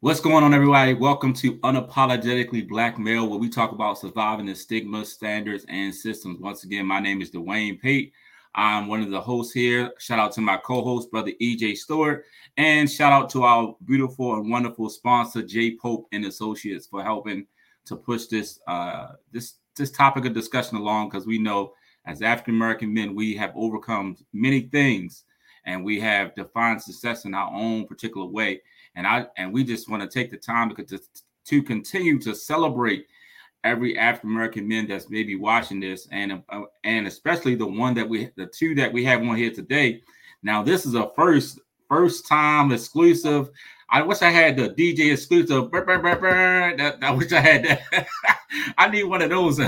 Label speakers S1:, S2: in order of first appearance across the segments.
S1: What's going on, everybody? Welcome to Unapologetically Black Male, where we talk about surviving the stigma, standards, and systems. Once again, my name is Dwayne Pate. I'm one of the hosts here. Shout out to my co-host, brother EJ Stewart, and shout out to our beautiful and wonderful sponsor, J Pope and Associates, for helping to push this uh, this this topic of discussion along. Because we know, as African American men, we have overcome many things, and we have defined success in our own particular way and I and we just want to take the time to to continue to celebrate every African American men that's maybe watching this, and uh, and especially the one that we the two that we have on here today. Now this is a first first time exclusive. I wish I had the DJ exclusive. Burr, burr, burr, that, I wish I had that. I need one of those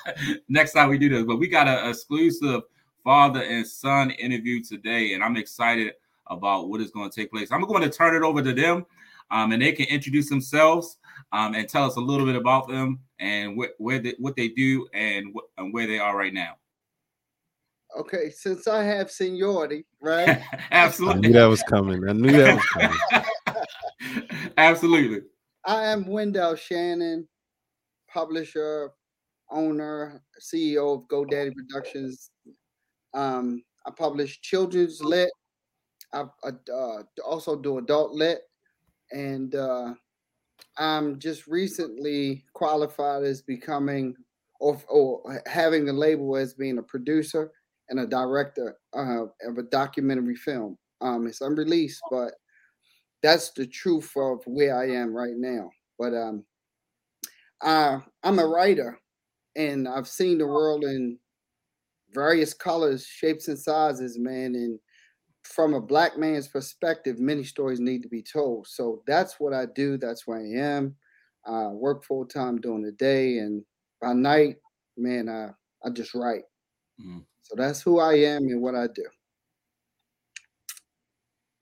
S1: next time we do this. But we got an exclusive father and son interview today, and I'm excited about what is going to take place. I'm going to turn it over to them, um, and they can introduce themselves um, and tell us a little bit about them and wh- where they, what they do and, wh- and where they are right now.
S2: Okay, since I have seniority, right?
S1: Absolutely.
S3: I knew that was coming. I knew that was coming.
S1: Absolutely.
S2: I am Wendell Shannon, publisher, owner, CEO of GoDaddy Productions. Um, I publish children's lit I, uh, also do adult lit, and uh, I'm just recently qualified as becoming or, or having the label as being a producer and a director uh, of a documentary film. Um, it's unreleased, but that's the truth of where I am right now. But um, I, I'm a writer, and I've seen the world in various colors, shapes, and sizes, man. And from a black man's perspective, many stories need to be told. So that's what I do. That's where I am. I work full time during the day, and by night, man, I I just write. Mm. So that's who I am and what I do.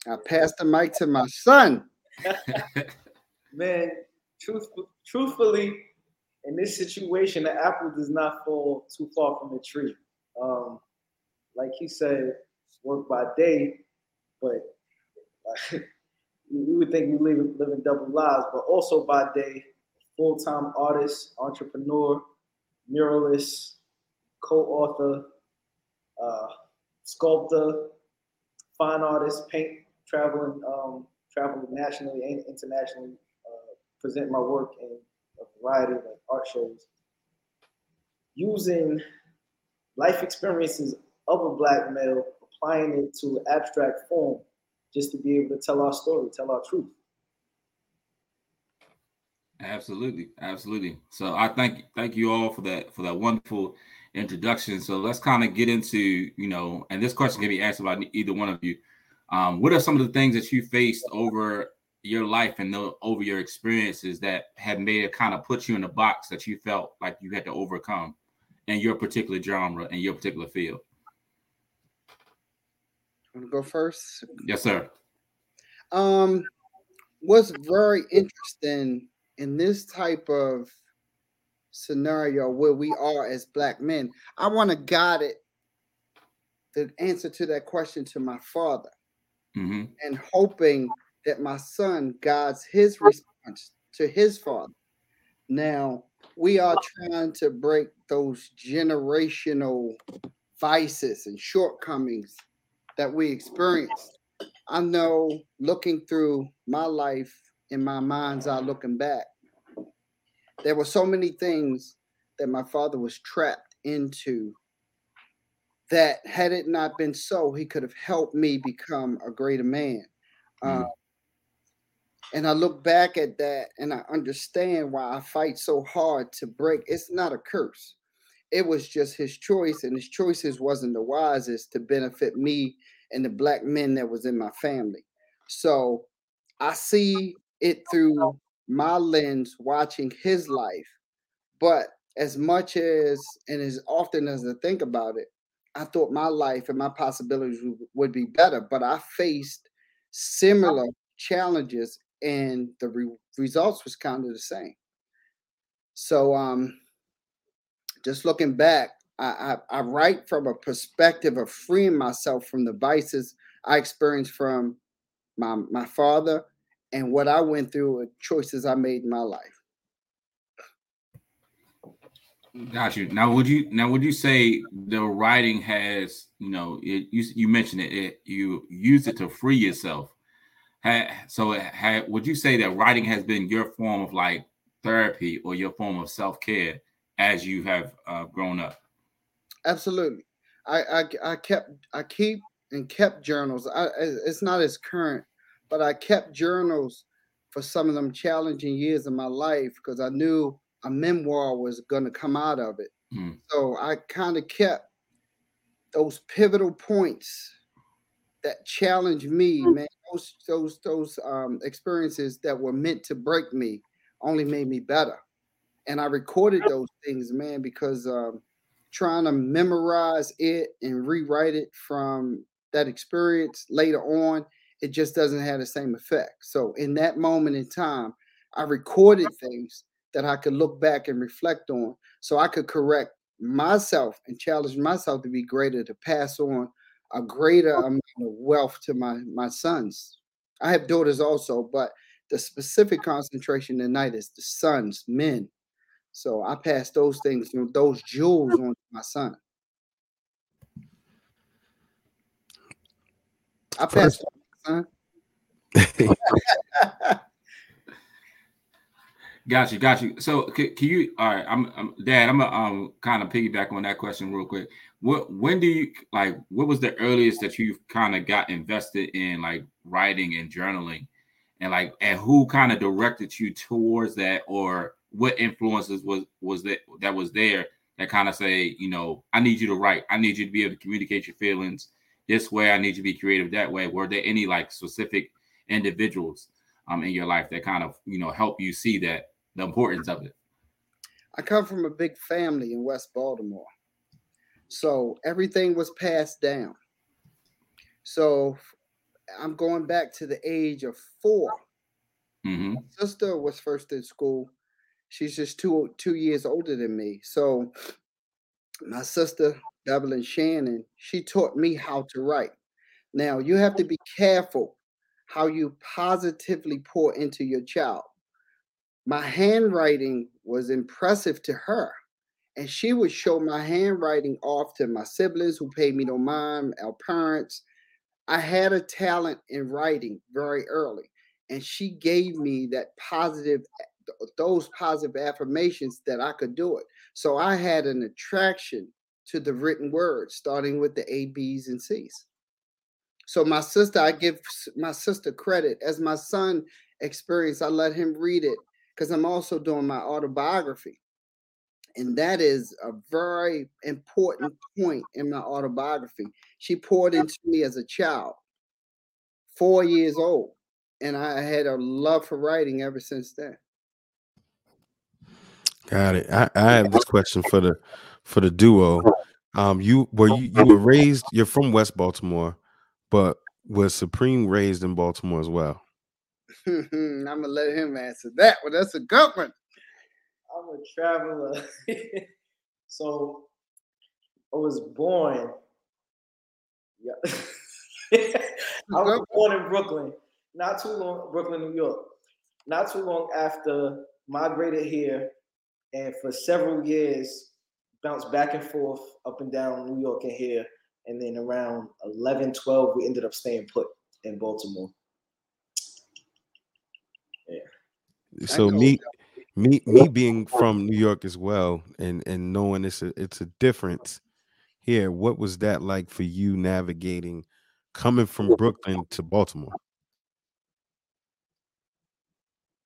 S2: I pass the mic to my son.
S4: man, truth, truthfully, in this situation, the apple does not fall too far from the tree. Um, like he said, work by day, but we would think we live living double lives, but also by day, full time artist, entrepreneur, muralist, co author, uh, sculptor, fine artist, paint, traveling, um, traveling nationally and internationally, uh, present my work in a variety of like, art shows. Using life experiences of a black male applying it to abstract form just to be able to tell our story, tell our truth.
S1: Absolutely, absolutely. So I thank thank you all for that for that wonderful introduction. So let's kind of get into you know, and this question can be asked about either one of you. Um, what are some of the things that you faced over your life and the, over your experiences that have made it kind of put you in a box that you felt like you had to overcome in your particular genre and your particular field?
S2: Want to go first?
S1: Yes, sir.
S2: Um, what's very interesting in this type of scenario where we are as black men, I want to guide it the answer to that question to my father, mm-hmm. and hoping that my son guides his response to his father. Now we are trying to break those generational vices and shortcomings that we experienced. I know looking through my life in my mind's eye, looking back, there were so many things that my father was trapped into that had it not been so, he could have helped me become a greater man. Mm. Uh, and I look back at that and I understand why I fight so hard to break. It's not a curse. It was just his choice, and his choices wasn't the wisest to benefit me and the black men that was in my family. So I see it through my lens watching his life. But as much as and as often as I think about it, I thought my life and my possibilities would be better, but I faced similar challenges and the re- results was kind of the same. So um just looking back, I, I, I write from a perspective of freeing myself from the vices I experienced from my my father and what I went through and choices I made in my life.
S1: Got you. Now, would you now would you say the writing has you know it, you you mentioned it, it you use it to free yourself. Had, so had, would you say that writing has been your form of like therapy or your form of self care as you have uh, grown up?
S2: Absolutely. I, I I kept I keep and kept journals. I, it's not as current, but I kept journals for some of them challenging years of my life because I knew a memoir was going to come out of it. Mm. So I kind of kept those pivotal points that challenged me, man. Those those those um, experiences that were meant to break me only made me better. And I recorded those things, man, because um, trying to memorize it and rewrite it from that experience later on, it just doesn't have the same effect. So in that moment in time, I recorded things that I could look back and reflect on so I could correct myself and challenge myself to be greater, to pass on a greater amount of wealth to my, my sons. I have daughters also, but the specific concentration tonight is the sons, men. So I pass those things, those jewels on to my son. I pass son.
S1: Got you, got you. So can, can you? All right, I'm, I'm Dad. I'm gonna um kind of piggyback on that question real quick. What when do you like? What was the earliest that you kind of got invested in like writing and journaling, and like and who kind of directed you towards that, or what influences was was that that was there that kind of say, you know, I need you to write. I need you to be able to communicate your feelings this way. I need you to be creative that way. Were there any like specific individuals um in your life that kind of you know help you see that the importance of it?
S2: I come from a big family in West Baltimore. So everything was passed down. So I'm going back to the age of 4 mm-hmm. My sister was first in school. She's just two two years older than me. So my sister, Beverly Shannon, she taught me how to write. Now you have to be careful how you positively pour into your child my handwriting was impressive to her. And she would show my handwriting off to my siblings who paid me no mind, our parents. I had a talent in writing very early. And she gave me that positive, those positive affirmations that I could do it. So I had an attraction to the written word, starting with the A, B's, and C's. So my sister, I give my sister credit. As my son experienced, I let him read it because I'm also doing my autobiography. And that is a very important point in my autobiography. She poured into me as a child, four years old. And I had a love for writing ever since then.
S3: Got it. I, I have this question for the for the duo. Um, you were you, you were raised, you're from West Baltimore, but was Supreme raised in Baltimore as well?
S2: I'm gonna let him answer that one. That's a good one.
S4: I'm a traveler. so I was born. Yeah. I was born in Brooklyn. Not too long, Brooklyn, New York. Not too long after migrated here, and for several years bounced back and forth up and down New York and here. And then around 11, 12, we ended up staying put in Baltimore. Yeah.
S3: So me me me being from New York as well and and knowing it's a it's a difference here what was that like for you navigating coming from Brooklyn to Baltimore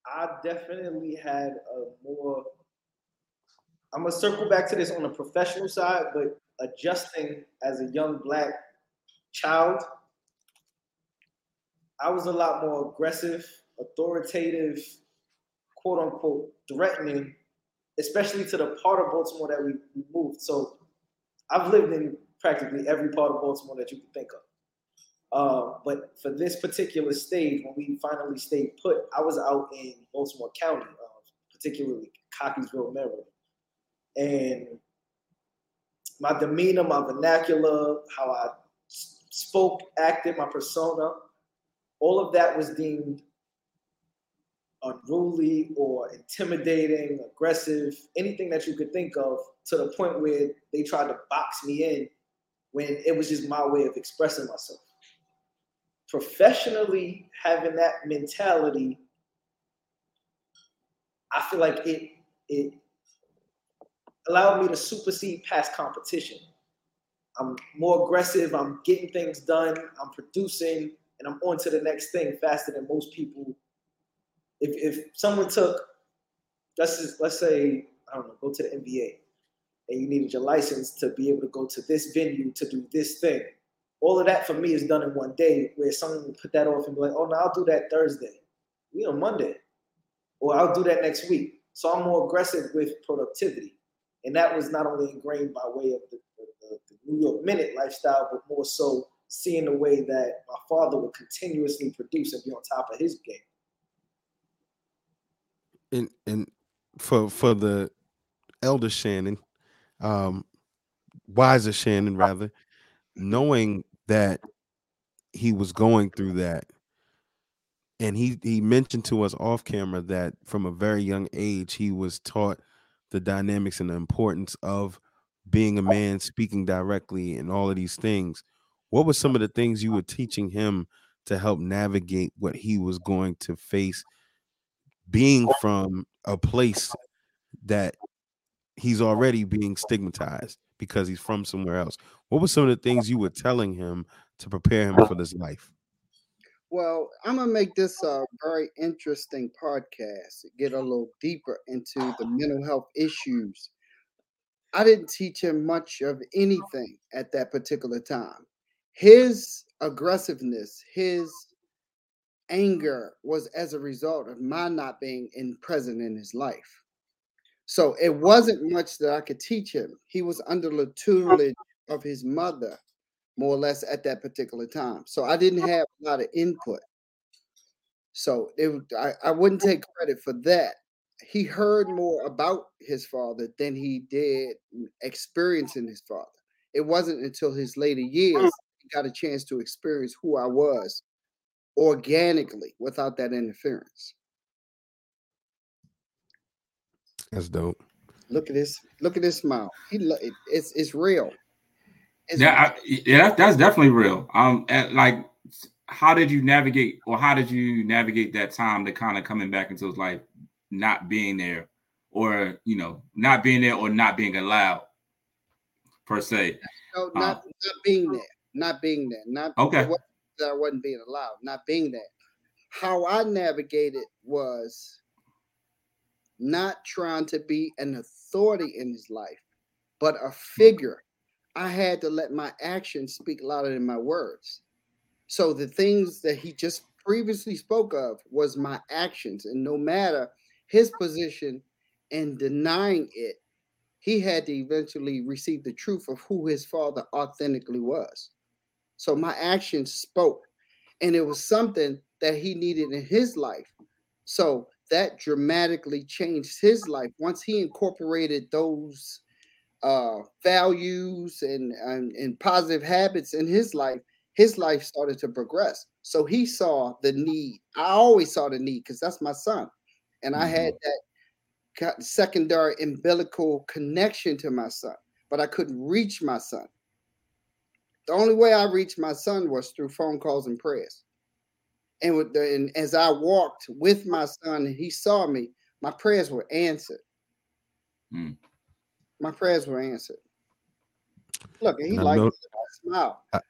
S4: I definitely had a more I'm gonna circle back to this on the professional side but adjusting as a young black child I was a lot more aggressive authoritative quote unquote threatening, especially to the part of Baltimore that we, moved. So I've lived in practically every part of Baltimore that you can think of. Uh, but for this particular stage, when we finally stayed put, I was out in Baltimore County, uh, particularly Cockeysville, Maryland. And my demeanor, my vernacular, how I spoke, acted, my persona, all of that was deemed unruly or intimidating, aggressive, anything that you could think of, to the point where they tried to box me in when it was just my way of expressing myself. Professionally, having that mentality, I feel like it it allowed me to supersede past competition. I'm more aggressive. I'm getting things done. I'm producing, and I'm on to the next thing faster than most people. If if someone took, let's just, let's say I don't know, go to the NBA, and you needed your license to be able to go to this venue to do this thing. All of that for me is done in one day. Where someone would put that off and be like, "Oh, no, I'll do that Thursday, you know, Monday, or I'll do that next week." So I'm more aggressive with productivity, and that was not only ingrained by way of the the, the New York Minute lifestyle, but more so seeing the way that my father would continuously produce and be on top of his game.
S3: And and for for the elder Shannon, um, wiser Shannon rather, knowing that he was going through that, and he he mentioned to us off camera that from a very young age he was taught the dynamics and the importance of being a man, speaking directly, and all of these things. What were some of the things you were teaching him to help navigate what he was going to face, being from a place that he's already being stigmatized because he's from somewhere else? What were some of the things you were telling him to prepare him for this life?
S2: Well, I'm gonna make this a very interesting podcast. Get a little deeper into the oh. mental health issues I didn't teach him much of anything at that particular time. His aggressiveness, his anger was as a result of my not being in present in his life. So it wasn't much that I could teach him. He was under the tutelage of his mother, more or less at that particular time. So I didn't have a lot of input. So it, I, I wouldn't take credit for that he heard more about his father than he did experiencing his father. It wasn't until his later years he got a chance to experience who I was organically without that interference.
S3: That's dope.
S2: Look at this. Look at this smile. He it's it's real.
S1: Yeah, I, yeah, that's definitely real. Um, like, how did you navigate, or how did you navigate that time to kind of coming back into his life? not being there or you know not being there or not being allowed per se
S2: no not, um, not being there not being there not
S1: okay
S2: that i wasn't being allowed not being there how i navigated was not trying to be an authority in his life but a figure i had to let my actions speak louder than my words so the things that he just previously spoke of was my actions and no matter his position and denying it, he had to eventually receive the truth of who his father authentically was. So my actions spoke, and it was something that he needed in his life. So that dramatically changed his life once he incorporated those uh, values and, and and positive habits in his life. His life started to progress. So he saw the need. I always saw the need because that's my son and mm-hmm. I had mm-hmm. that secondary umbilical connection to my son, but I couldn't reach my son. The only way I reached my son was through phone calls and prayers. And, with the, and as I walked with my son and he saw me, my prayers were answered. Mm. My prayers were answered. Look, he liked it. smile. I,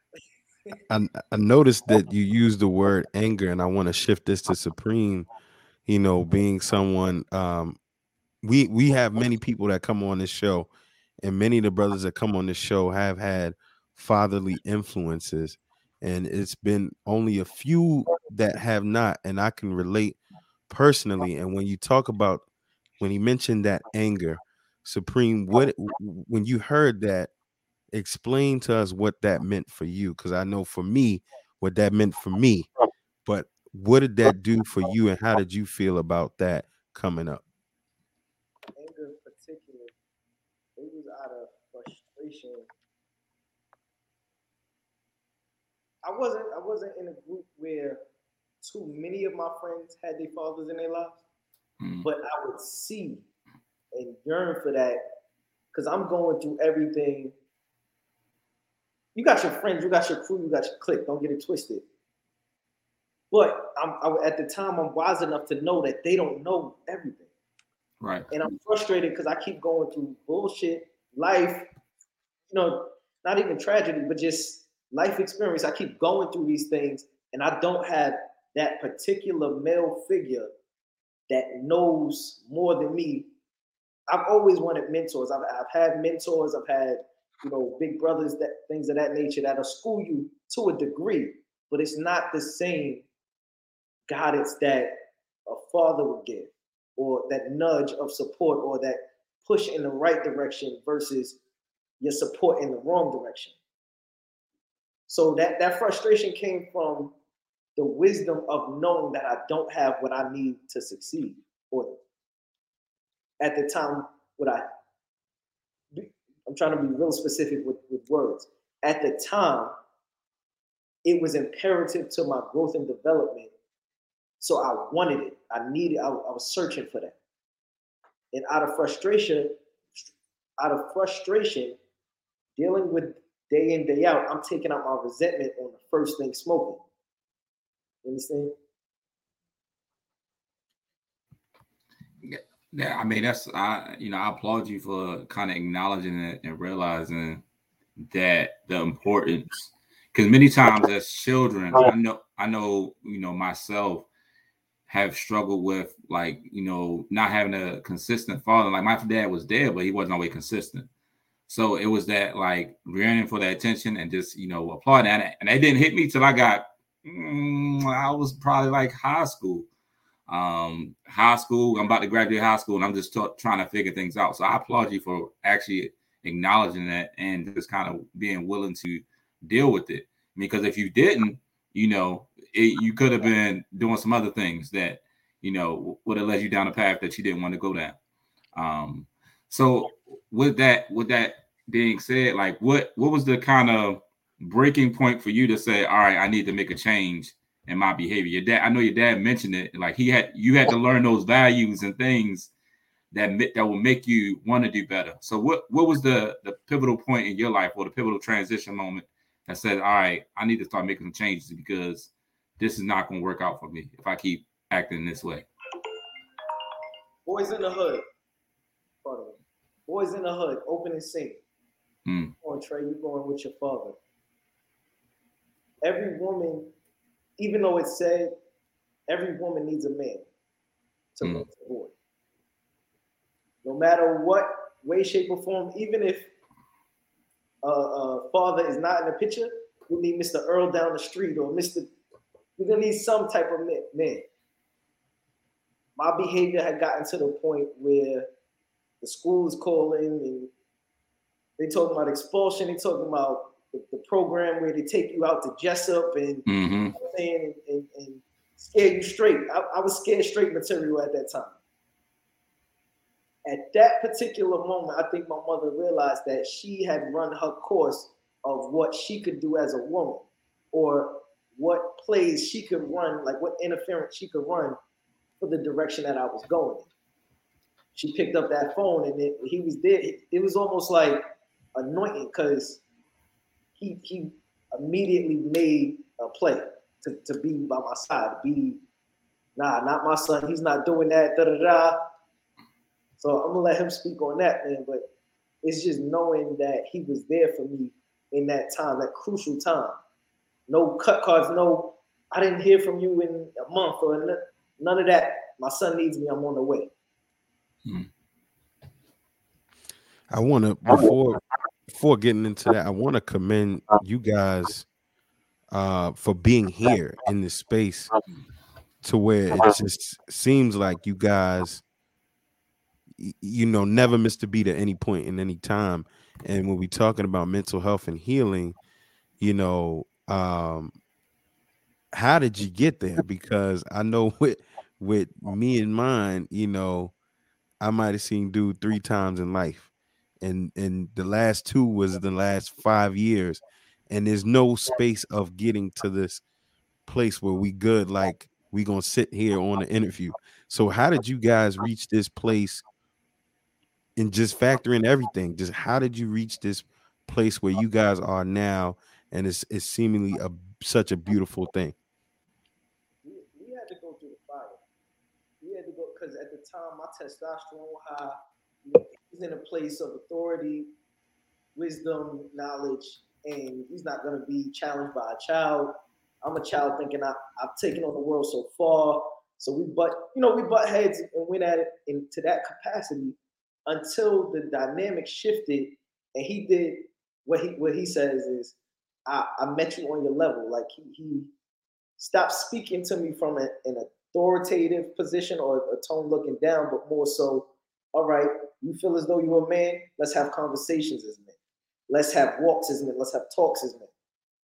S3: I, I noticed that you used the word anger, and I want to shift this to Supreme you know, being someone um we we have many people that come on this show and many of the brothers that come on this show have had fatherly influences and it's been only a few that have not and I can relate personally and when you talk about when he mentioned that anger supreme what when you heard that explain to us what that meant for you because I know for me what that meant for me but what did that do for you, and how did you feel about that coming up?
S4: Anger in particular, it was out of frustration. I wasn't I wasn't in a group where too many of my friends had their fathers in their lives, mm. but I would see and yearn for that because I'm going through everything. You got your friends, you got your crew, you got your clique. Don't get it twisted. But I'm I, at the time I'm wise enough to know that they don't know everything.
S1: Right.
S4: And I'm frustrated because I keep going through bullshit, life, you know, not even tragedy, but just life experience. I keep going through these things, and I don't have that particular male figure that knows more than me. I've always wanted mentors. I've, I've had mentors. I've had you know big brothers that things of that nature that'll school you to a degree, but it's not the same guidance that a father would give, or that nudge of support, or that push in the right direction versus your support in the wrong direction. So that that frustration came from the wisdom of knowing that I don't have what I need to succeed. Or at the time, what I I'm trying to be real specific with, with words. At the time, it was imperative to my growth and development. So I wanted it. I needed, I, I was searching for that. And out of frustration, out of frustration, dealing with day in, day out, I'm taking out my resentment on the first thing smoking. You understand?
S1: Yeah, I mean that's I you know I applaud you for kind of acknowledging it and realizing that the importance because many times as children I know I know you know myself have struggled with like you know not having a consistent father like my dad was there but he wasn't always consistent so it was that like yearning for that attention and just you know applauding that. And it didn't hit me till I got mm, I was probably like high school. Um, high school, I'm about to graduate high school, and I'm just t- trying to figure things out. So I applaud you for actually acknowledging that and just kind of being willing to deal with it. Because if you didn't, you know, it, you could have been doing some other things that you know would have led you down a path that you didn't want to go down. Um, so with that, with that being said, like what what was the kind of breaking point for you to say, all right, I need to make a change in my behavior? Your dad, I know your dad mentioned it, like he had you had to learn those values and things that that will make you want to do better. So what what was the the pivotal point in your life or the pivotal transition moment that said, all right, I need to start making some changes because this is not going to work out for me if I keep acting this way.
S4: Boyz n the Hood. Boyz n the Hood, open and sing. Mm. on, Trey, you going with your father. Every woman, even though it said every woman needs a man to mm. boy. No matter what way, shape, or form, even if a uh, father is not in the picture, we need Mr. Earl down the street or Mr. We're gonna need some type of man. My behavior had gotten to the point where the school is calling and they talking about expulsion. They talking about the, the program where they take you out to Jessup and mm-hmm. you know saying and, and, and, scare you straight. I, I was scared straight material at that time. At that particular moment, I think my mother realized that she had run her course of what she could do as a woman or what plays she could run, like what interference she could run for the direction that I was going she picked up that phone and it, he was there. It, it was almost like anointing because he he immediately made a play to, to be by my side. Be nah, not my son. He's not doing that. Da da da. So I'm gonna let him speak on that, man. But it's just knowing that he was there for me in that time, that crucial time. No cut cards, no. I didn't hear from you in a month or none of that. My son needs me. I'm on the way. Hmm.
S3: I want to before before getting into that, I want to commend you guys uh, for being here in this space to where it just seems like you guys you know never missed a beat at any point in any time. And when we're talking about mental health and healing you know um how did you get there? Because i know with with me and mine you know I might have seen dude three times in life, and and the last two was the last five years, and there's no space of getting to this place where we good like we gonna sit here on the interview. So how did you guys reach this place and just factor in everything? Just how did you reach this place where you guys are now and it's it's seemingly a such a beautiful thing?
S4: We, we had to go through the fire. We had to go because at the time my testosterone high. He's in a place of authority, wisdom, knowledge, and he's not going to be challenged by a child. I'm a child thinking I, I've taken on the world so far. So we butt, you know, we butt heads and went at it into that capacity until the dynamic shifted and he did what he what he says is I, I met you on your level. Like he he stopped speaking to me from a, an authoritative position or a tone looking down, but more so, all right, you feel as though you're a man, let's have conversations as men. Let's have walks as men. Let's have talks as men.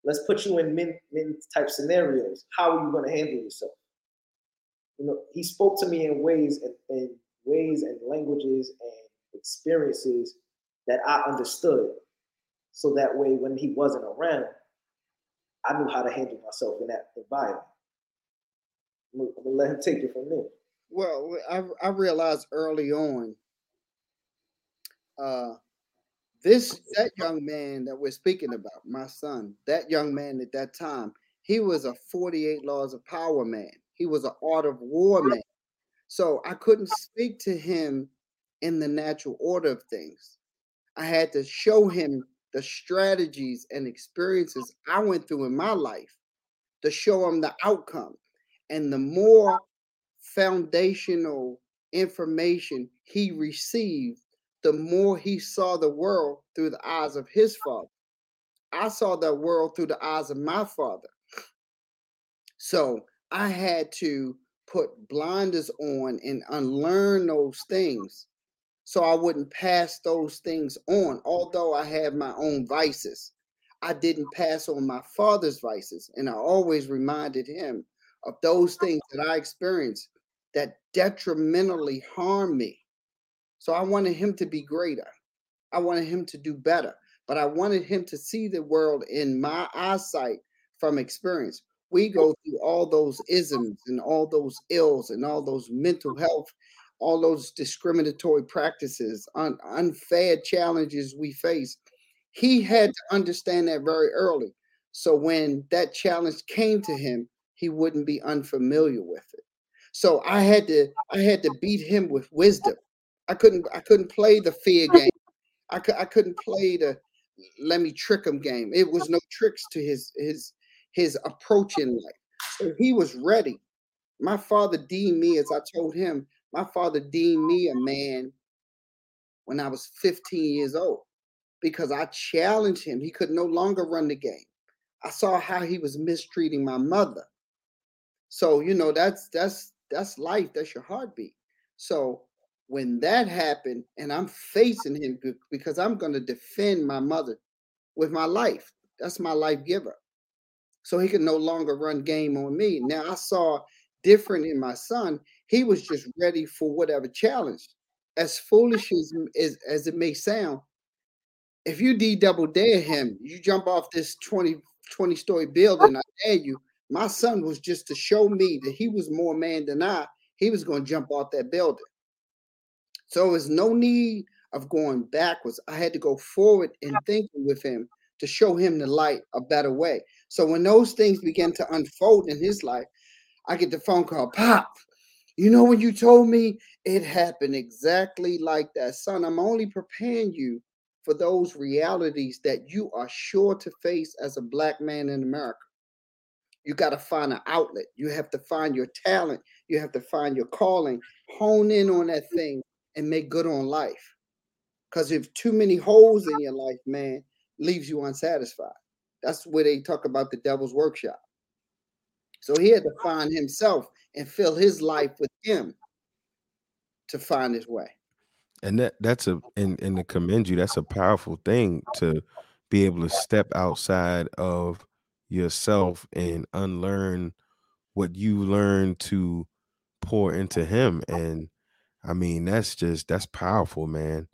S4: Let's put you in men, men type scenarios. How are you going to handle yourself? You know, he spoke to me in ways and, and ways and languages and experiences that I understood. So that way, when he wasn't around, I knew how to handle myself in that environment. I'm gonna let him take it from there.
S2: Well, I, I realized early on, uh, this that young man that we're speaking about, my son, that young man at that time, he was a 48 laws of power man. He was an art of war man. So I couldn't speak to him in the natural order of things. I had to show him the strategies and experiences I went through in my life to show him the outcome. And the more foundational information he received, the more he saw the world through the eyes of his father. I saw the world through the eyes of my father. So I had to put blinders on and unlearn those things so I wouldn't pass those things on. Although I had my own vices, I didn't pass on my father's vices. And I always reminded him of those things that I experienced that detrimentally harmed me. So I wanted him to be greater. I wanted him to do better, but I wanted him to see the world in my eyesight from experience. We go through all those isms and all those ills and all those mental health, all those discriminatory practices, un- unfair challenges we face. He had to understand that very early. So when that challenge came to him, he wouldn't be unfamiliar with it. So I had to I had to beat him with wisdom. I couldn't I couldn't play the fear game. I, I couldn't play the let me trick him game. It was no tricks to his his his approach in life. So he was ready. My father deemed me, as I told him, my father deemed me a man when I was 15 years old because I challenged him. He could no longer run the game. I saw how he was mistreating my mother. So, you know, that's that's that's life, that's your heartbeat. So when that happened and I'm facing him because I'm going to defend my mother with my life. That's my life giver. So he could no longer run game on me. Now I saw different in my son. He was just ready for whatever challenge. As foolish as, as, as it may sound, if you D double dare him, you jump off this 20, 20 story building, I dare you. My son was just to show me that he was more man than I. He was going to jump off that building. So there's no need of going backwards. I had to go forward in thinking with him to show him the light a better way. So when those things began to unfold in his life, I get the phone call, Pop. You know when you told me it happened exactly like that, son. I'm only preparing you for those realities that you are sure to face as a black man in America. You got to find an outlet. You have to find your talent. You have to find your calling. Hone in on that thing and make good on life. Because if too many holes in your life, man, leaves you unsatisfied. That's where they talk about the devil's workshop. So he had to find himself and fill his life with him to find his way.
S3: And that that's a and, and to commend you, that's a powerful thing to be able to step outside of yourself and unlearn what you learned to pour into him. And I mean, that's just that's powerful, man.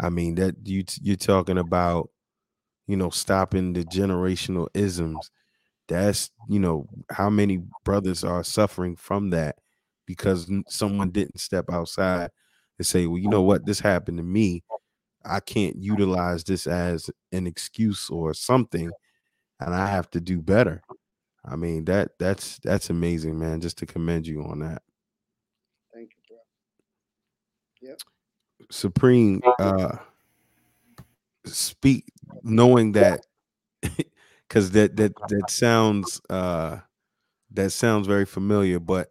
S3: I mean, that you you're talking about, you know, stopping the generational isms. That's you know how many brothers are suffering from that because someone didn't step outside and say well you know what? This happened to me. I can't utilize this as an excuse or something and i have to do better. I mean that that's that's amazing man just to commend you on that
S2: yep.
S3: Supreme uh speak knowing that because that that that sounds uh that sounds very familiar but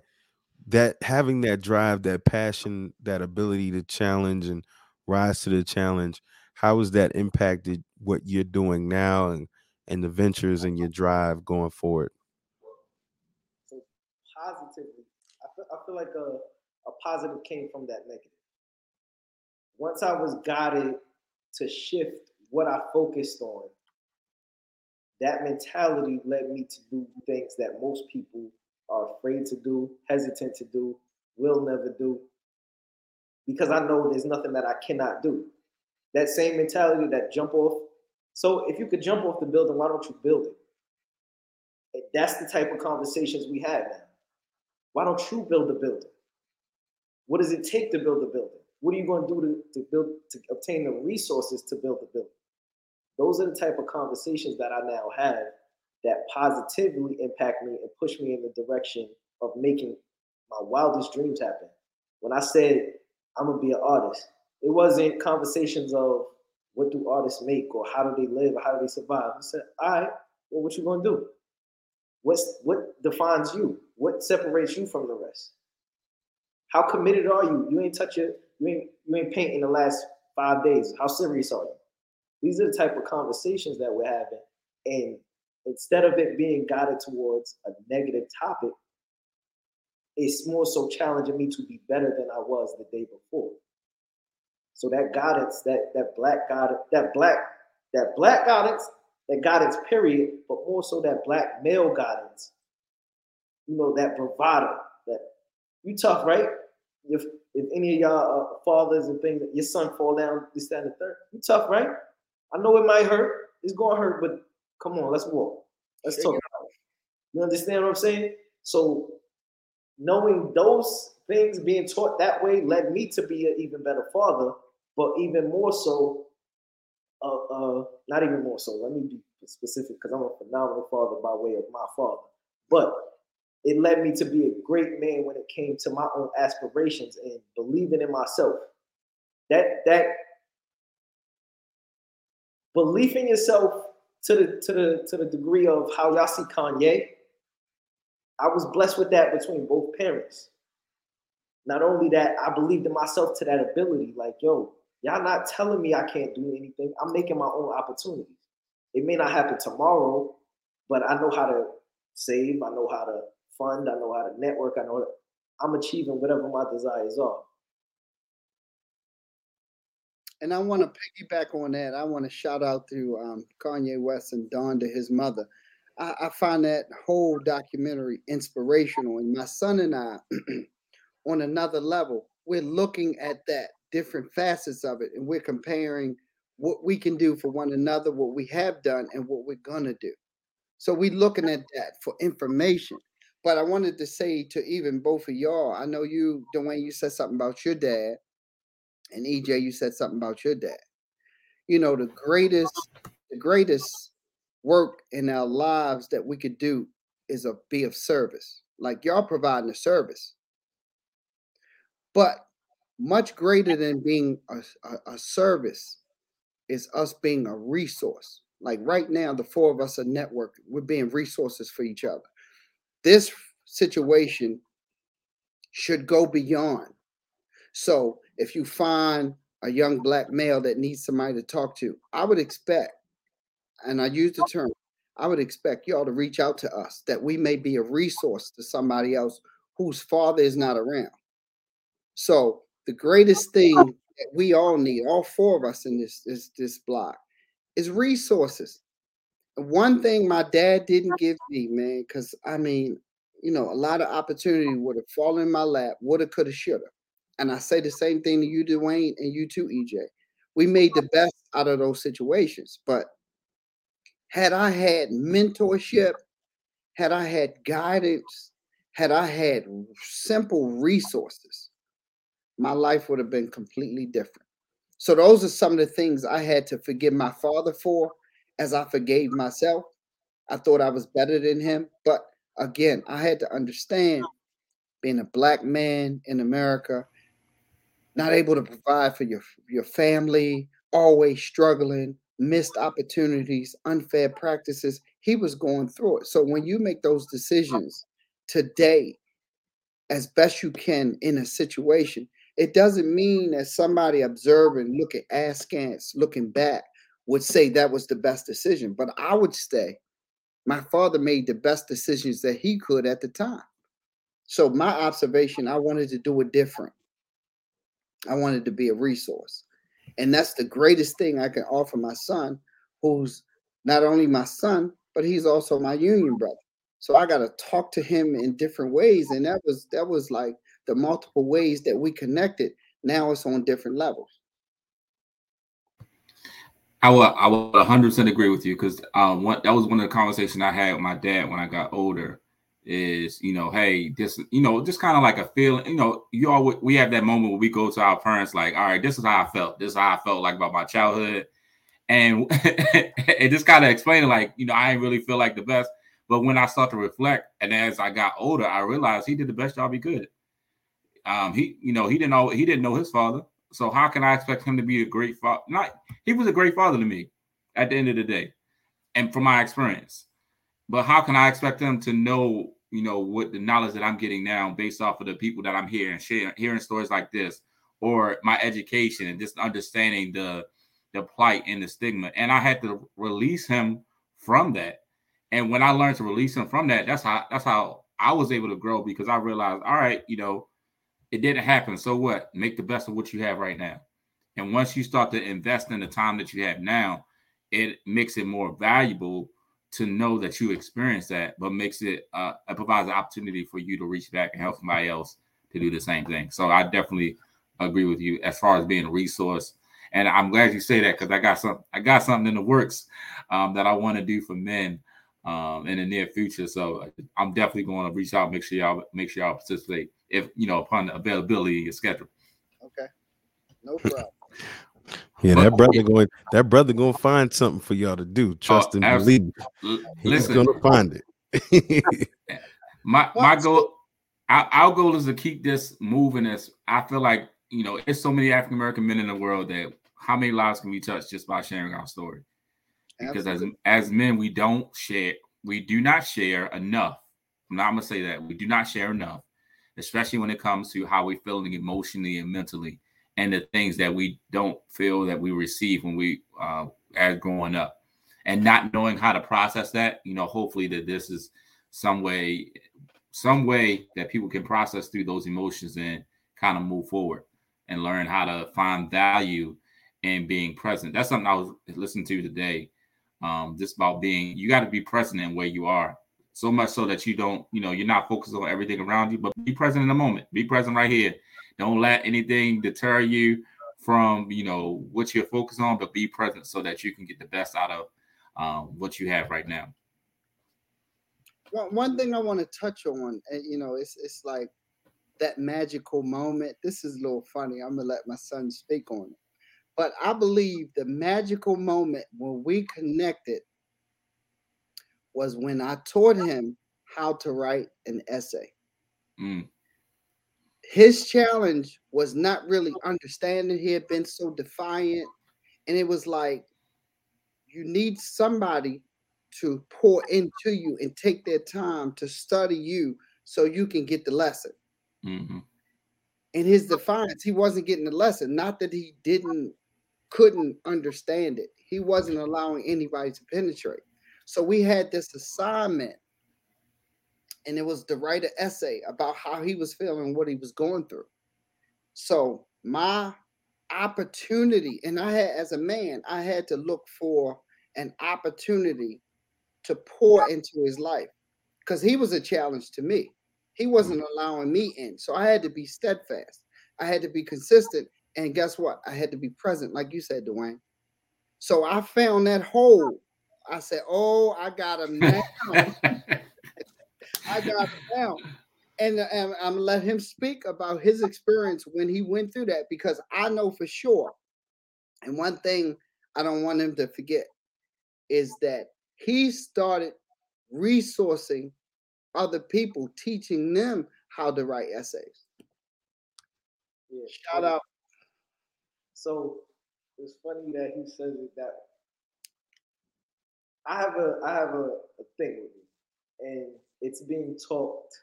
S3: that having that drive that passion that ability to challenge and rise to the challenge how has that impacted what you're doing now and and the ventures and your drive going forward?
S4: So positively. I feel, I feel like a, a positive came from that negative once i was guided to shift what i focused on that mentality led me to do things that most people are afraid to do, hesitant to do, will never do, because I know there's nothing that I cannot do. That same mentality that jump off. So if you could jump off the building, why don't you build it? That's the type of conversations we have now. Why don't you build a building? What does it take to build a building? What are you going to do to, to build to obtain the resources to build the building? Those are the type of conversations that I now have that positively impact me and push me in the direction of making my wildest dreams happen. When I said I'm gonna be an artist, it wasn't conversations of what do artists make or how do they live or how do they survive. I said, all right, well, what you gonna do? What's what defines you? What separates you from the rest? How committed are you? You ain't touch it. You ain't you ain't painting the last five days. How serious are you? These are the type of conversations that we're having. And instead of it being guided towards a negative topic, it's more so challenging me to be better than I was the day before. So that guidance, that that black guidance, that black, that black guidance, that guidance, period, but more so that black male guidance, you know, that bravado, that you tough, right? If if any of y'all uh, fathers and things, your son fall down, this, that, and the third, you tough, right? I know it might hurt. It's gonna hurt, but come on, let's walk. Let's talk about it. You understand what I'm saying? So knowing those things being taught that way led me to be an even better father, but even more so, uh, uh not even more so. Let me be specific because I'm a phenomenal father by way of my father. But it led me to be a great man when it came to my own aspirations and believing in myself. That that belief in yourself to the to the to the degree of how y'all see Kanye. I was blessed with that between both parents. Not only that, I believed in myself to that ability. Like, yo, y'all not telling me I can't do anything. I'm making my own opportunities. It may not happen tomorrow, but I know how to save. I know how to fund. I know how to network. I know I'm achieving whatever my desires are.
S2: and I want to piggyback on that. I want to shout out to um, Kanye West and Donda his mother. I, I find that whole documentary inspirational, and my son and I, on another level, we're looking at that different facets of it, and we're comparing what we can do for one another, what we have done, and what we're gonna do. So we're looking at that for information. But I wanted to say to even both of y'all, I know you, Dwayne, you said something about your dad and EJ, you said something about your dad. You know, the greatest, the greatest work in our lives that we could do is a be of service. Like y'all providing a service. But much greater than being a, a, a service is us being a resource. Like right now, the four of us are network. We're being resources for each other. This situation should go beyond. So if you find a young black male that needs somebody to talk to, I would expect, and I use the term, I would expect y'all to reach out to us that we may be a resource to somebody else whose father is not around. So the greatest thing that we all need, all four of us in this this, this block, is resources. One thing my dad didn't give me, man, because I mean, you know, a lot of opportunity would have fallen in my lap, woulda, coulda, shoulda. And I say the same thing to you, Dwayne, and you too, EJ. We made the best out of those situations. But had I had mentorship had I had guidance, had I had simple resources, my life would have been completely different. So those are some of the things I had to forgive my father for as I forgave myself. I thought I was better than him, but again, I had to understand being a black man in America, not able to provide for your your family, always struggling, missed opportunities, unfair practices. He was going through it. So when you make those decisions today, as best you can in a situation, it doesn't mean that somebody observing, looking askance, looking back, would say that was the best decision. But I would say my father made the best decisions that he could at the time. So my observation, I wanted to do it different. I wanted to be a resource. And that's the greatest thing I can offer my son, who's not only my son, but he's also my union brother. So I got to talk to him in different ways. And that was that was like the multiple ways that we connected. Now it's on different levels.
S1: I will I will 100 percent agree with you because um that was one of the conversations I had with my dad when I got older is you know hey this you know just kind of like a feeling you know you all we have that moment where we go to our parents like all right this is how I felt. This is how I felt like about my childhood. And it just kind of explained like you know I didn't really feel like the best. But when I start to reflect and as I got older I realized he did the best job he could. Um, he, you know, he didn't know he didn't know his father. So how can I expect him to be a great father? Not he was a great father to me at the end of the day, and from my experience. But how can I expect him to know, you know, what the knowledge that I'm getting now based off of the people that I'm hearing, sharing, hearing stories like this, or my education and just understanding the the plight and the stigma. And I had to release him from that. And when I learned to release him from that, that's how that's how I was able to grow because I realized, all right, you know, it didn't happen. So what? Make the best of what you have right now. And once you start to invest in the time that you have now, it makes it more valuable to know that you experienced that, but makes it uh, it provides an opportunity for you to reach back and help somebody else to do the same thing. So I definitely agree with you as far as being a resource. And I'm glad you say that because I got some I got something in the works um, that I want to do for men um, in the near future. So I'm definitely going to reach out, make sure y'all make sure y'all participate if you know upon the availability of your schedule.
S2: Okay, no problem.
S3: Yeah, that brother going that brother gonna find something for y'all to do. Trust oh, and believe. He's Listen, gonna find it.
S1: my my goal, our, our, goal is to keep this moving. As I feel like you know, it's so many African American men in the world that how many lives can we touch just by sharing our story? Because Absolutely. as as men, we don't share. We do not share enough. I'm not gonna say that we do not share enough especially when it comes to how we're feeling emotionally and mentally and the things that we don't feel that we receive when we uh, as growing up and not knowing how to process that you know hopefully that this is some way some way that people can process through those emotions and kind of move forward and learn how to find value in being present that's something i was listening to today um, just about being you got to be present in where you are so much so that you don't, you know, you're not focused on everything around you, but be present in the moment. Be present right here. Don't let anything deter you from, you know, what you're focused on, but be present so that you can get the best out of um, what you have right now.
S2: One thing I want to touch on, and you know, it's it's like that magical moment. This is a little funny. I'm gonna let my son speak on it, but I believe the magical moment when we connected was when I taught him how to write an essay. Mm. His challenge was not really understanding. He had been so defiant. And it was like, you need somebody to pour into you and take their time to study you so you can get the lesson. Mm-hmm. In his defiance, he wasn't getting the lesson. Not that he didn't, couldn't understand it. He wasn't allowing anybody to penetrate. So we had this assignment, and it was to write an essay about how he was feeling, what he was going through. So my opportunity, and I had as a man, I had to look for an opportunity to pour into his life because he was a challenge to me. He wasn't allowing me in. So I had to be steadfast. I had to be consistent. And guess what? I had to be present, like you said, Dwayne. So I found that hole I said, "Oh, I got him now." I got him now. And, and I'm gonna let him speak about his experience when he went through that because I know for sure. And one thing I don't want him to forget is that he started resourcing other people, teaching them how to write essays.
S4: Yeah.
S2: Shout out.
S4: So it's funny that he says it that I have a I have a, a thing with me, and it's being talked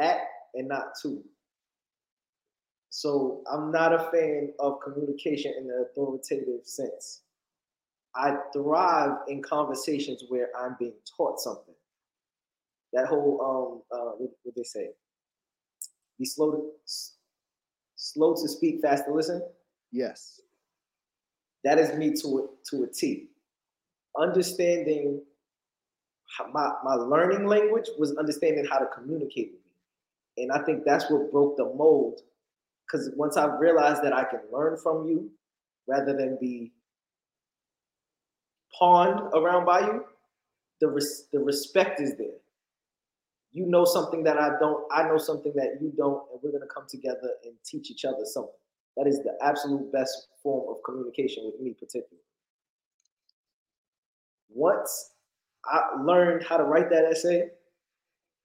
S4: at and not to. So I'm not a fan of communication in the authoritative sense. I thrive in conversations where I'm being taught something. That whole um uh what, what they say? Be slow to slow to speak, fast to listen.
S2: Yes.
S4: That is me to a, to a T. Understanding my, my learning language was understanding how to communicate with me. And I think that's what broke the mold. Because once I realized that I can learn from you rather than be pawned around by you, the, res- the respect is there. You know something that I don't, I know something that you don't, and we're going to come together and teach each other something. That is the absolute best form of communication with me, particularly. Once I learned how to write that essay,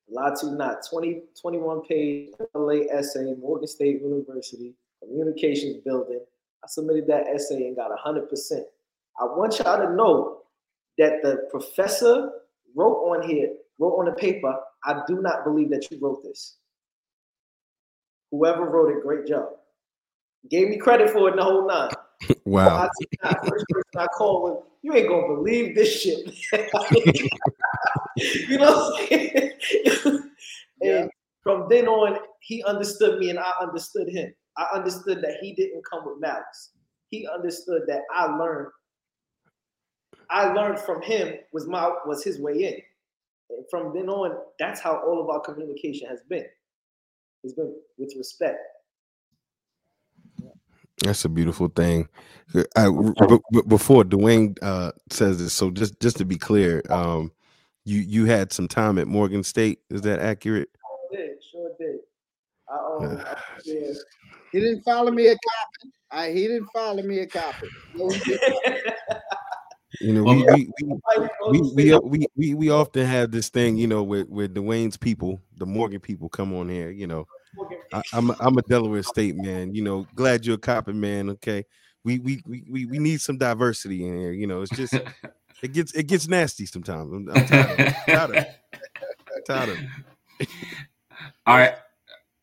S4: lie to not 20, 21 page LA essay, Morgan State University, communications building. I submitted that essay and got 100%. I want y'all to know that the professor wrote on here, wrote on the paper, I do not believe that you wrote this. Whoever wrote it, great job. Gave me credit for it in the whole nine.
S3: Wow.
S4: I, first person I called was, you ain't gonna believe this shit. you know what I'm saying?
S2: Yeah.
S4: and from then on, he understood me and I understood him. I understood that he didn't come with malice. He understood that I learned. I learned from him was my was his way in. And from then on, that's how all of our communication has been. It's been with respect.
S3: That's a beautiful thing. I, b- b- before Dwayne uh, says this, so just just to be clear, um, you you had some time at Morgan State. Is that accurate?
S4: Sure did, sure did. I, um, I, yeah.
S2: He didn't follow me a copy. I, he didn't follow me a copy. No.
S3: You know, we we, we, we, we, we, we, we often have this thing, you know, with, with Dwayne's people, the Morgan people come on here, you know. I, I'm a, I'm a Delaware State man, you know. Glad you're a copper man, okay. We we, we we need some diversity in here, you know. It's just it gets it gets nasty sometimes. I'm, I'm tired, of, tired of it. Tired of it.
S1: All right.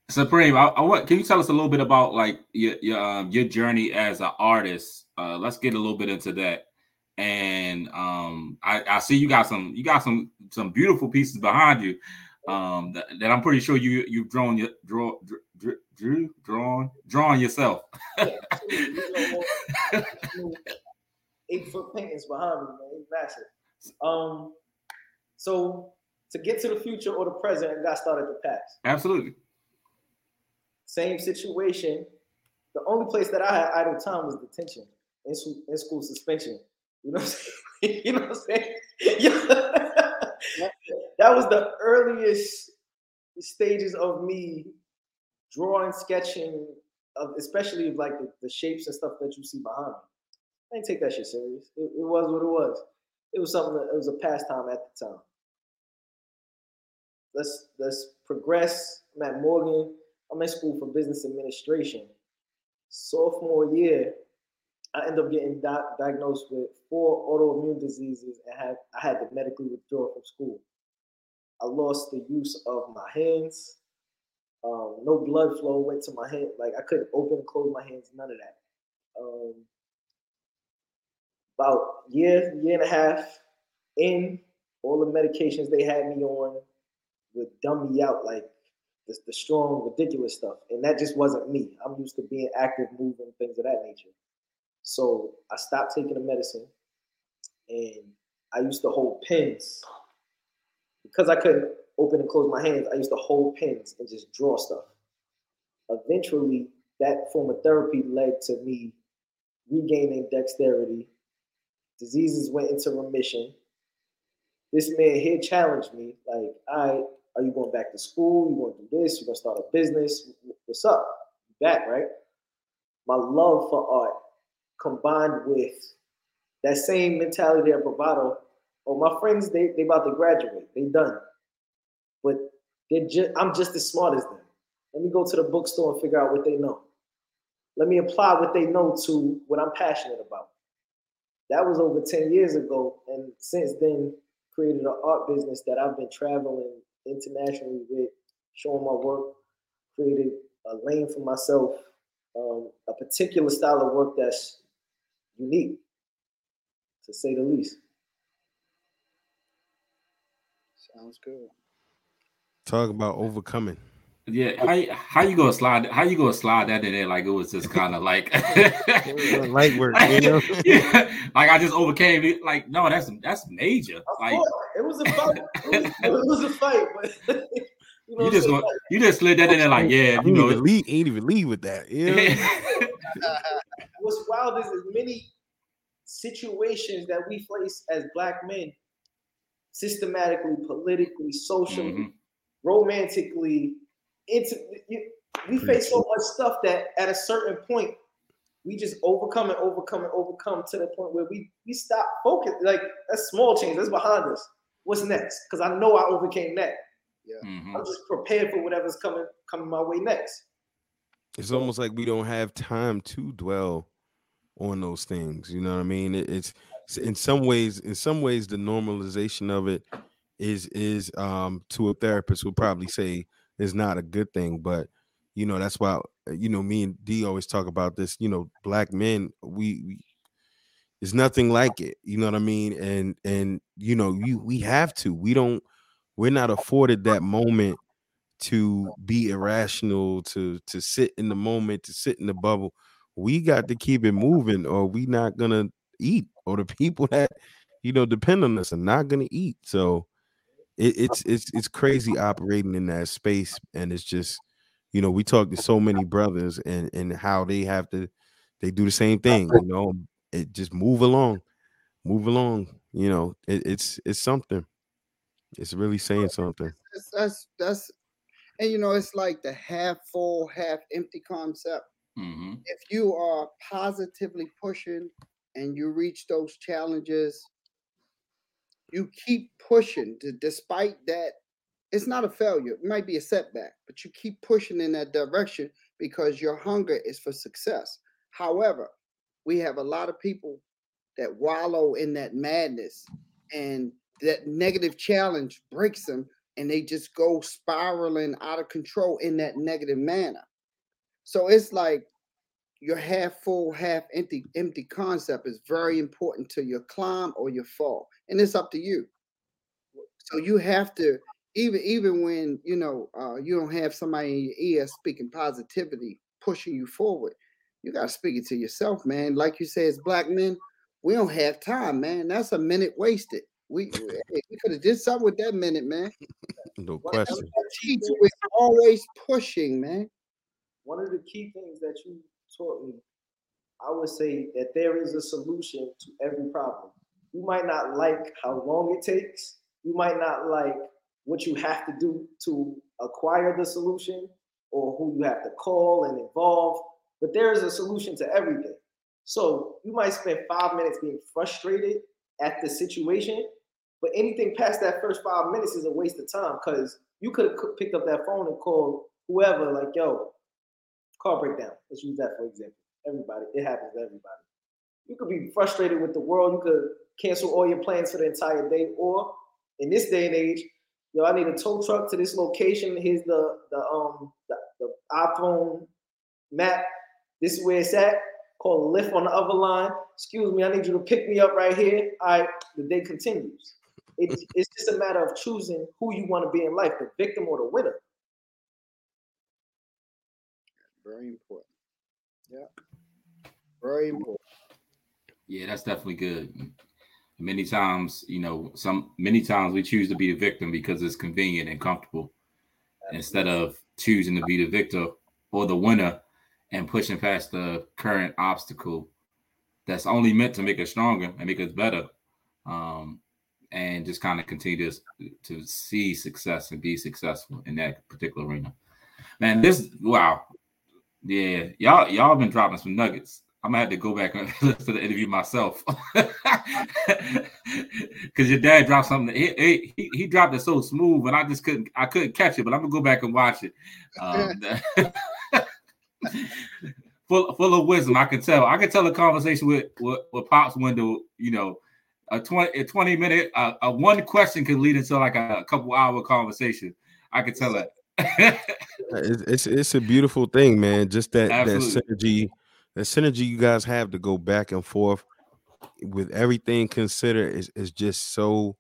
S1: Supreme, I, I want can you tell us a little bit about like your your um, your journey as an artist? Uh, let's get a little bit into that. And um, I, I see you got some you got some some beautiful pieces behind you um, that, that I'm pretty sure you you've drawn your draw drew, drew drawn drawn yourself.
S4: Eight foot paintings behind me, man. It's massive. Um, so to get to the future or the present, I got to start the past.
S1: Absolutely.
S4: Same situation. The only place that I had idle time was detention in school, in school suspension. You know what I'm saying? you know what I'm saying? Yeah. That was the earliest stages of me drawing, sketching, of especially like the, the shapes and stuff that you see behind me. I didn't take that shit serious. It, it was what it was. It was something that it was a pastime at the time. Let's let's progress. I'm at Morgan. I'm in school for business administration. Sophomore year, I end up getting di- diagnosed with four autoimmune diseases and had I had to medically withdraw from school. I lost the use of my hands. Um, no blood flow went to my hand. Like I couldn't open and close my hands. None of that. Um, about year, year and a half in, all the medications they had me on would dumb me out like the, the strong, ridiculous stuff. And that just wasn't me. I'm used to being active, moving, things of that nature. So I stopped taking the medicine and I used to hold pens. Because I couldn't open and close my hands, I used to hold pens and just draw stuff. Eventually, that form of therapy led to me regaining dexterity. Diseases went into remission. This man here challenged me, like, I Are you going back to school? You going to do this? You going to start a business? What's up? Back, right? My love for art combined with that same mentality of bravado. Oh, my friends, they they about to graduate. They done. But they're just I'm just as smart as them. Let me go to the bookstore and figure out what they know. Let me apply what they know to what I'm passionate about. That was over 10 years ago. And since then, created an art business that I've been traveling internationally with, showing my work, created a lane for myself, um, a particular style of work that's unique, to say the least.
S2: Sounds good.
S3: Talk about overcoming.
S1: Yeah, how how you gonna slide? How you gonna slide that in there like it was just kind of like
S3: light work? You know?
S1: yeah, like I just overcame it. Like no, that's that's major. Like
S4: it was a fight. It was, it was a fight, but
S1: you, know you just gonna, you just slid that in there like yeah, you know,
S3: even lead, ain't even lead with that. Yeah.
S4: What's wild is as many situations that we face as black men, systematically, politically, socially, mm-hmm. romantically it's we face so much stuff that at a certain point we just overcome and overcome and overcome to the point where we we stop focus. Like that's small change. That's behind us. What's next? Because I know I overcame that. Yeah, mm-hmm. I'm just prepared for whatever's coming coming my way next.
S3: It's almost like we don't have time to dwell on those things. You know what I mean? It, it's in some ways, in some ways, the normalization of it is is um to a therapist will probably say is not a good thing. But you know, that's why uh, you know me and D always talk about this. You know, black men, we, we it's nothing like it. You know what I mean? And and you know, you we have to. We don't. We're not afforded that moment to be irrational, to to sit in the moment, to sit in the bubble. We got to keep it moving, or we not gonna eat, or the people that you know depend on us are not gonna eat. So it, it's it's it's crazy operating in that space, and it's just you know we talk to so many brothers and and how they have to they do the same thing. You know, it just move along, move along. You know, it, it's it's something. It's really saying something.
S2: That's, that's that's and you know it's like the half full, half empty concept. Mm-hmm. If you are positively pushing and you reach those challenges you keep pushing to, despite that it's not a failure it might be a setback but you keep pushing in that direction because your hunger is for success. However we have a lot of people that wallow in that madness and that negative challenge breaks them and they just go spiraling out of control in that negative manner. So it's like your half full, half empty, empty concept is very important to your climb or your fall, and it's up to you. So you have to even even when you know uh, you don't have somebody in your ear speaking positivity, pushing you forward. You got to speak it to yourself, man. Like you say, as black men, we don't have time, man. That's a minute wasted. We we could have did something with that minute, man.
S3: No question.
S2: We're always pushing, man.
S4: One of the key things that you taught me, I would say that there is a solution to every problem. You might not like how long it takes. You might not like what you have to do to acquire the solution or who you have to call and involve, but there is a solution to everything. So you might spend five minutes being frustrated at the situation, but anything past that first five minutes is a waste of time because you could have picked up that phone and called whoever, like, yo, car breakdown. Let's use that for example. Everybody, it happens to everybody. You could be frustrated with the world. You could cancel all your plans for the entire day, or in this day and age, yo, I need a tow truck to this location. Here's the the um the, the iPhone map. This is where it's at. Call Lyft on the other line. Excuse me, I need you to pick me up right here. All right, the day continues. It's, it's just a matter of choosing who you want to be in life, the victim or the winner.
S2: Very important. Yeah. Very important.
S1: Yeah, that's definitely good. Many times, you know, some many times we choose to be the victim because it's convenient and comfortable Absolutely. instead of choosing to be the victor or the winner and pushing past the current obstacle that's only meant to make us stronger and make us better. Um, and just kind of continue to, to see success and be successful in that particular arena. Man, this wow, yeah, y'all y'all been dropping some nuggets. I'm gonna have to go back and listen to the interview myself because your dad dropped something. He, he, he dropped it so smooth, and I just couldn't I couldn't catch it. But I'm gonna go back and watch it. Um, full full of wisdom, I can tell. I can tell a conversation with with, with Pop's window. You know, a 20 a 20 minute uh, a one question can lead into like a, a couple hour conversation. I can tell that.
S3: It's, it's it's a beautiful thing, man. Just that Absolutely. that synergy the synergy you guys have to go back and forth with everything considered is, is just so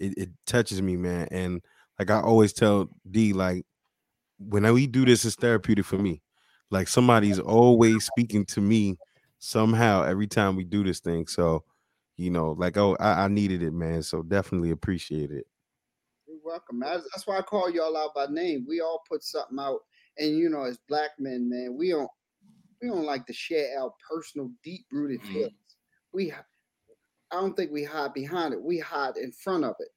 S3: it, it touches me, man. And like I always tell D, like when we do this, it's therapeutic for me. Like somebody's always speaking to me somehow every time we do this thing. So, you know, like oh, I, I needed it, man. So definitely appreciate it.
S2: Welcome. That's why I call y'all out by name. We all put something out, and you know, as black men, man, we don't we don't like to share our personal, deep rooted mm. feelings. We, I don't think we hide behind it. We hide in front of it.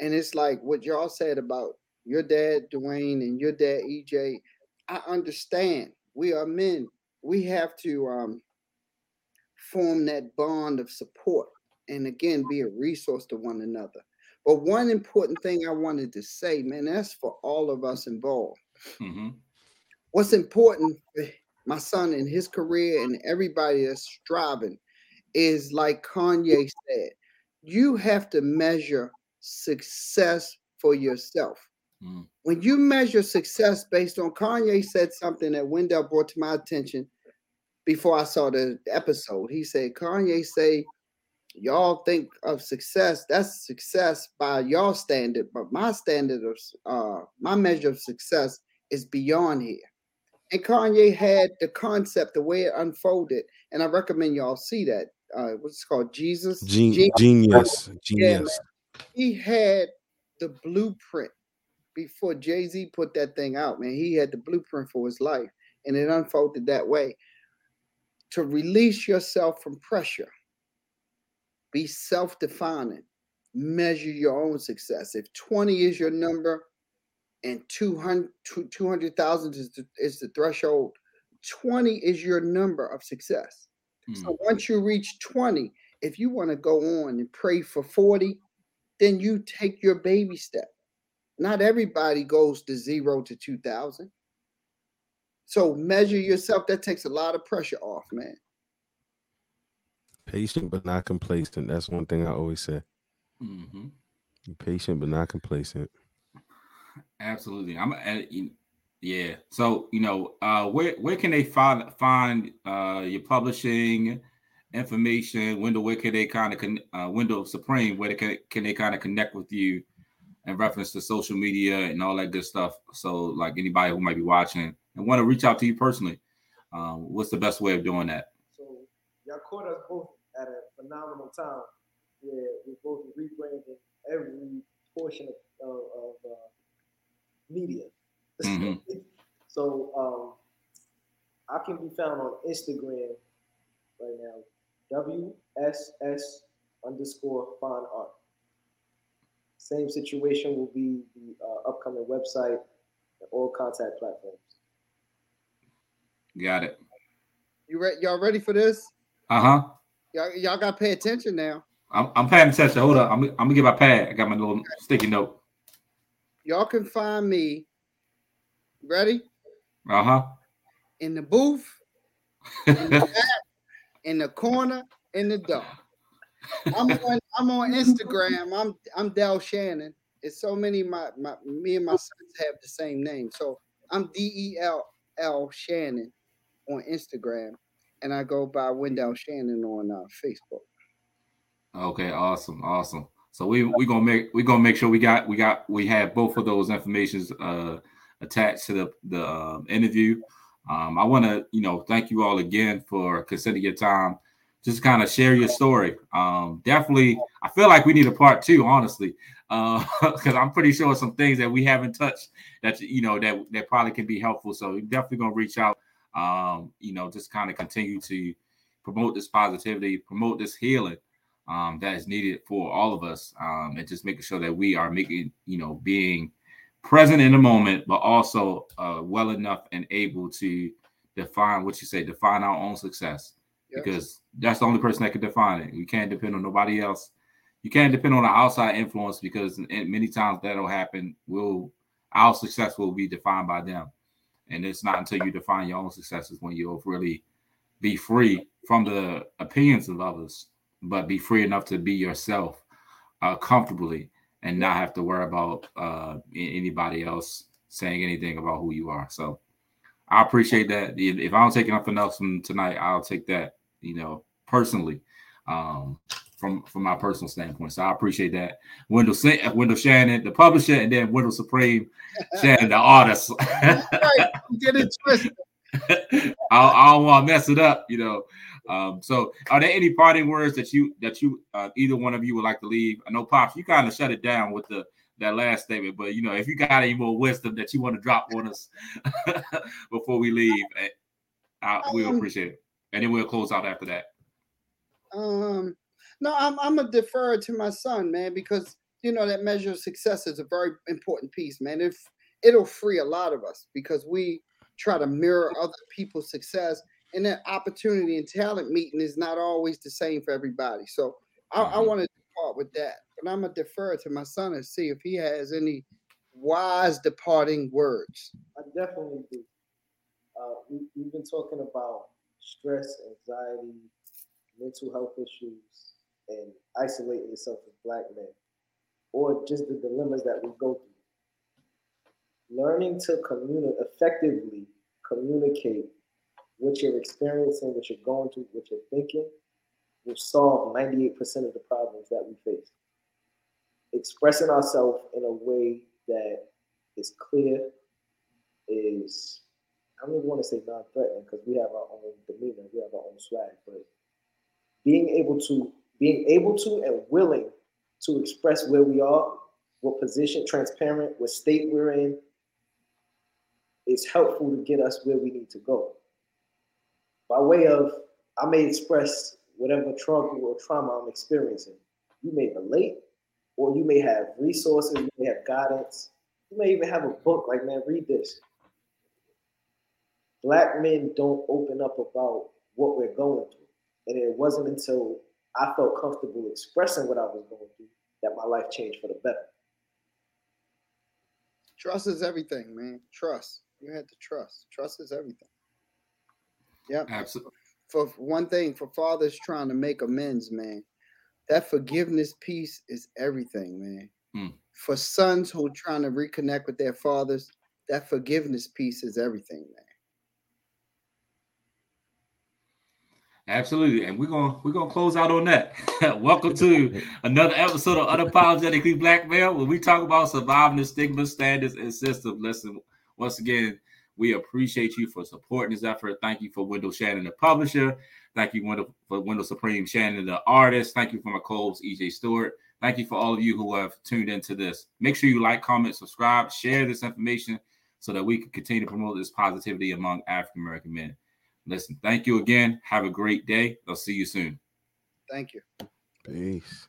S2: And it's like what y'all said about your dad, Dwayne, and your dad, EJ. I understand. We are men. We have to um, form that bond of support and again be a resource to one another. But one important thing I wanted to say, man, that's for all of us involved. Mm-hmm. What's important my son in his career and everybody that's striving is like Kanye said, you have to measure success for yourself. Mm. When you measure success based on Kanye said something that Wendell brought to my attention before I saw the episode. He said, Kanye say, y'all think of success, that's success by y'all standard, but my standard of uh my measure of success is beyond here. And Kanye had the concept, the way it unfolded, and I recommend y'all see that. Uh, what's called Jesus?
S3: Gen- genius. Genius. genius.
S2: Yeah, he had the blueprint before Jay Z put that thing out, man. He had the blueprint for his life, and it unfolded that way. To release yourself from pressure, be self defining, measure your own success. If 20 is your number, and 200 200,000 is the, is the threshold 20 is your number of success. Hmm. so once you reach 20 if you want to go on and pray for 40 then you take your baby step. Not everybody goes to 0 to 2000 so measure yourself. That takes a lot of pressure off man
S3: patient but not complacent that's one thing i always say mm-hmm. patient but not complacent
S1: Absolutely. I'm yeah. So, you know, uh where where can they find find uh your publishing information? Window, where can they kind of con- uh Wendell Supreme, where they can, can they kind of connect with you in reference to social media and all that good stuff? So, like anybody who might be watching and want to reach out to you personally, um, what's the best way of doing that?
S4: So y'all caught us both at a phenomenal time where we both rebranding every portion of, of, of uh, media. Mm-hmm. so um, I can be found on Instagram right now, WSS underscore fine art. Same situation will be the uh, upcoming website and all contact platforms.
S1: Got it.
S2: You re- y'all ready for this?
S1: Uh huh.
S2: Y'all, y'all got to pay attention now.
S1: I'm, I'm paying attention. Hold up. I'm, I'm gonna get my pad. I got my little sticky note
S2: y'all can find me. Ready?
S1: Uh huh.
S2: In the booth, in the, back, in the corner, in the dark. I'm on. I'm on Instagram. I'm I'm Dell Shannon. It's so many. My my me and my sons have the same name. So I'm D E L L Shannon on Instagram, and I go by Wendell Shannon on uh, Facebook.
S1: Okay, awesome, awesome. So we we gonna make we gonna make sure we got we got we have both of those informations uh, attached to the the uh, interview. Um, I want to you know thank you all again for considering your time. Just kind of share your story. Um, definitely, I feel like we need a part two, honestly, because uh, I'm pretty sure some things that we haven't touched that you know that that probably can be helpful. So definitely gonna reach out. Um, you know, just kind of continue to promote this positivity, promote this healing um, that is needed for all of us, um, and just making sure that we are making, you know, being present in the moment, but also uh, well enough and able to define what you say, define our own success, because that's the only person that can define it. We can't depend on nobody else. You can't depend on the outside influence because many times that'll happen. Will our success will be defined by them, and it's not until you define your own successes when you'll really be free from the opinions of others, but be free enough to be yourself uh, comfortably and not have to worry about uh, anybody else saying anything about who you are. So I appreciate that. If I don't take nothing else from tonight, I'll take that, you know, personally, um, from from my personal standpoint. So I appreciate that. Wendell Wendell Shannon, the publisher, and then Wendell Supreme Shannon, the artist. right, get it twisted. I, I don't want to mess it up, you know. Um, so, are there any parting words that you that you uh, either one of you would like to leave? I know, pops, you kind of shut it down with the that last statement, but you know, if you got any more wisdom that you want to drop on us before we leave, eh, I, we'll um, appreciate it, and then we'll close out after that.
S2: Um, no, I'm I'm gonna defer to my son, man, because you know that measure of success is a very important piece, man. If it'll free a lot of us because we try to mirror other people's success and that opportunity and talent meeting is not always the same for everybody. So I, I mm-hmm. want to depart with that, but I'm gonna defer to my son and see if he has any wise departing words.
S4: I definitely do. Uh, we, we've been talking about stress, anxiety, mental health issues, and isolating yourself as black men, or just the dilemmas that we go through. Learning to communicate effectively communicate what you're experiencing, what you're going through, what you're thinking, will solve 98% of the problems that we face. Expressing ourselves in a way that is clear, is, I don't even want to say non threatening because we have our own demeanor, we have our own swag, but being able to, being able to and willing to express where we are, what position, transparent, what state we're in, is helpful to get us where we need to go by way of I may express whatever trouble or trauma I'm experiencing. You may relate, or you may have resources, you may have guidance, you may even have a book like, man, read this. Black men don't open up about what we're going through. And it wasn't until I felt comfortable expressing what I was going through that my life changed for the better.
S2: Trust is everything, man. Trust. You had to trust. Trust is everything. Yeah.
S1: Absolutely.
S2: For one thing, for fathers trying to make amends, man, that forgiveness piece is everything, man. Hmm. For sons who are trying to reconnect with their fathers, that forgiveness piece is everything, man.
S1: Absolutely, and we're gonna we're gonna close out on that. Welcome to another episode of Unapologetically Black Male, where we talk about surviving the stigma, standards, and systems. Listen, once again, we appreciate you for supporting this effort. Thank you for Wendell Shannon, the publisher. Thank you Wendell, for Wendell Supreme Shannon, the artist. Thank you for my co-host EJ Stewart. Thank you for all of you who have tuned into this. Make sure you like, comment, subscribe, share this information so that we can continue to promote this positivity among African American men. Listen, thank you again. Have a great day. I'll see you soon.
S2: Thank you.
S3: Peace.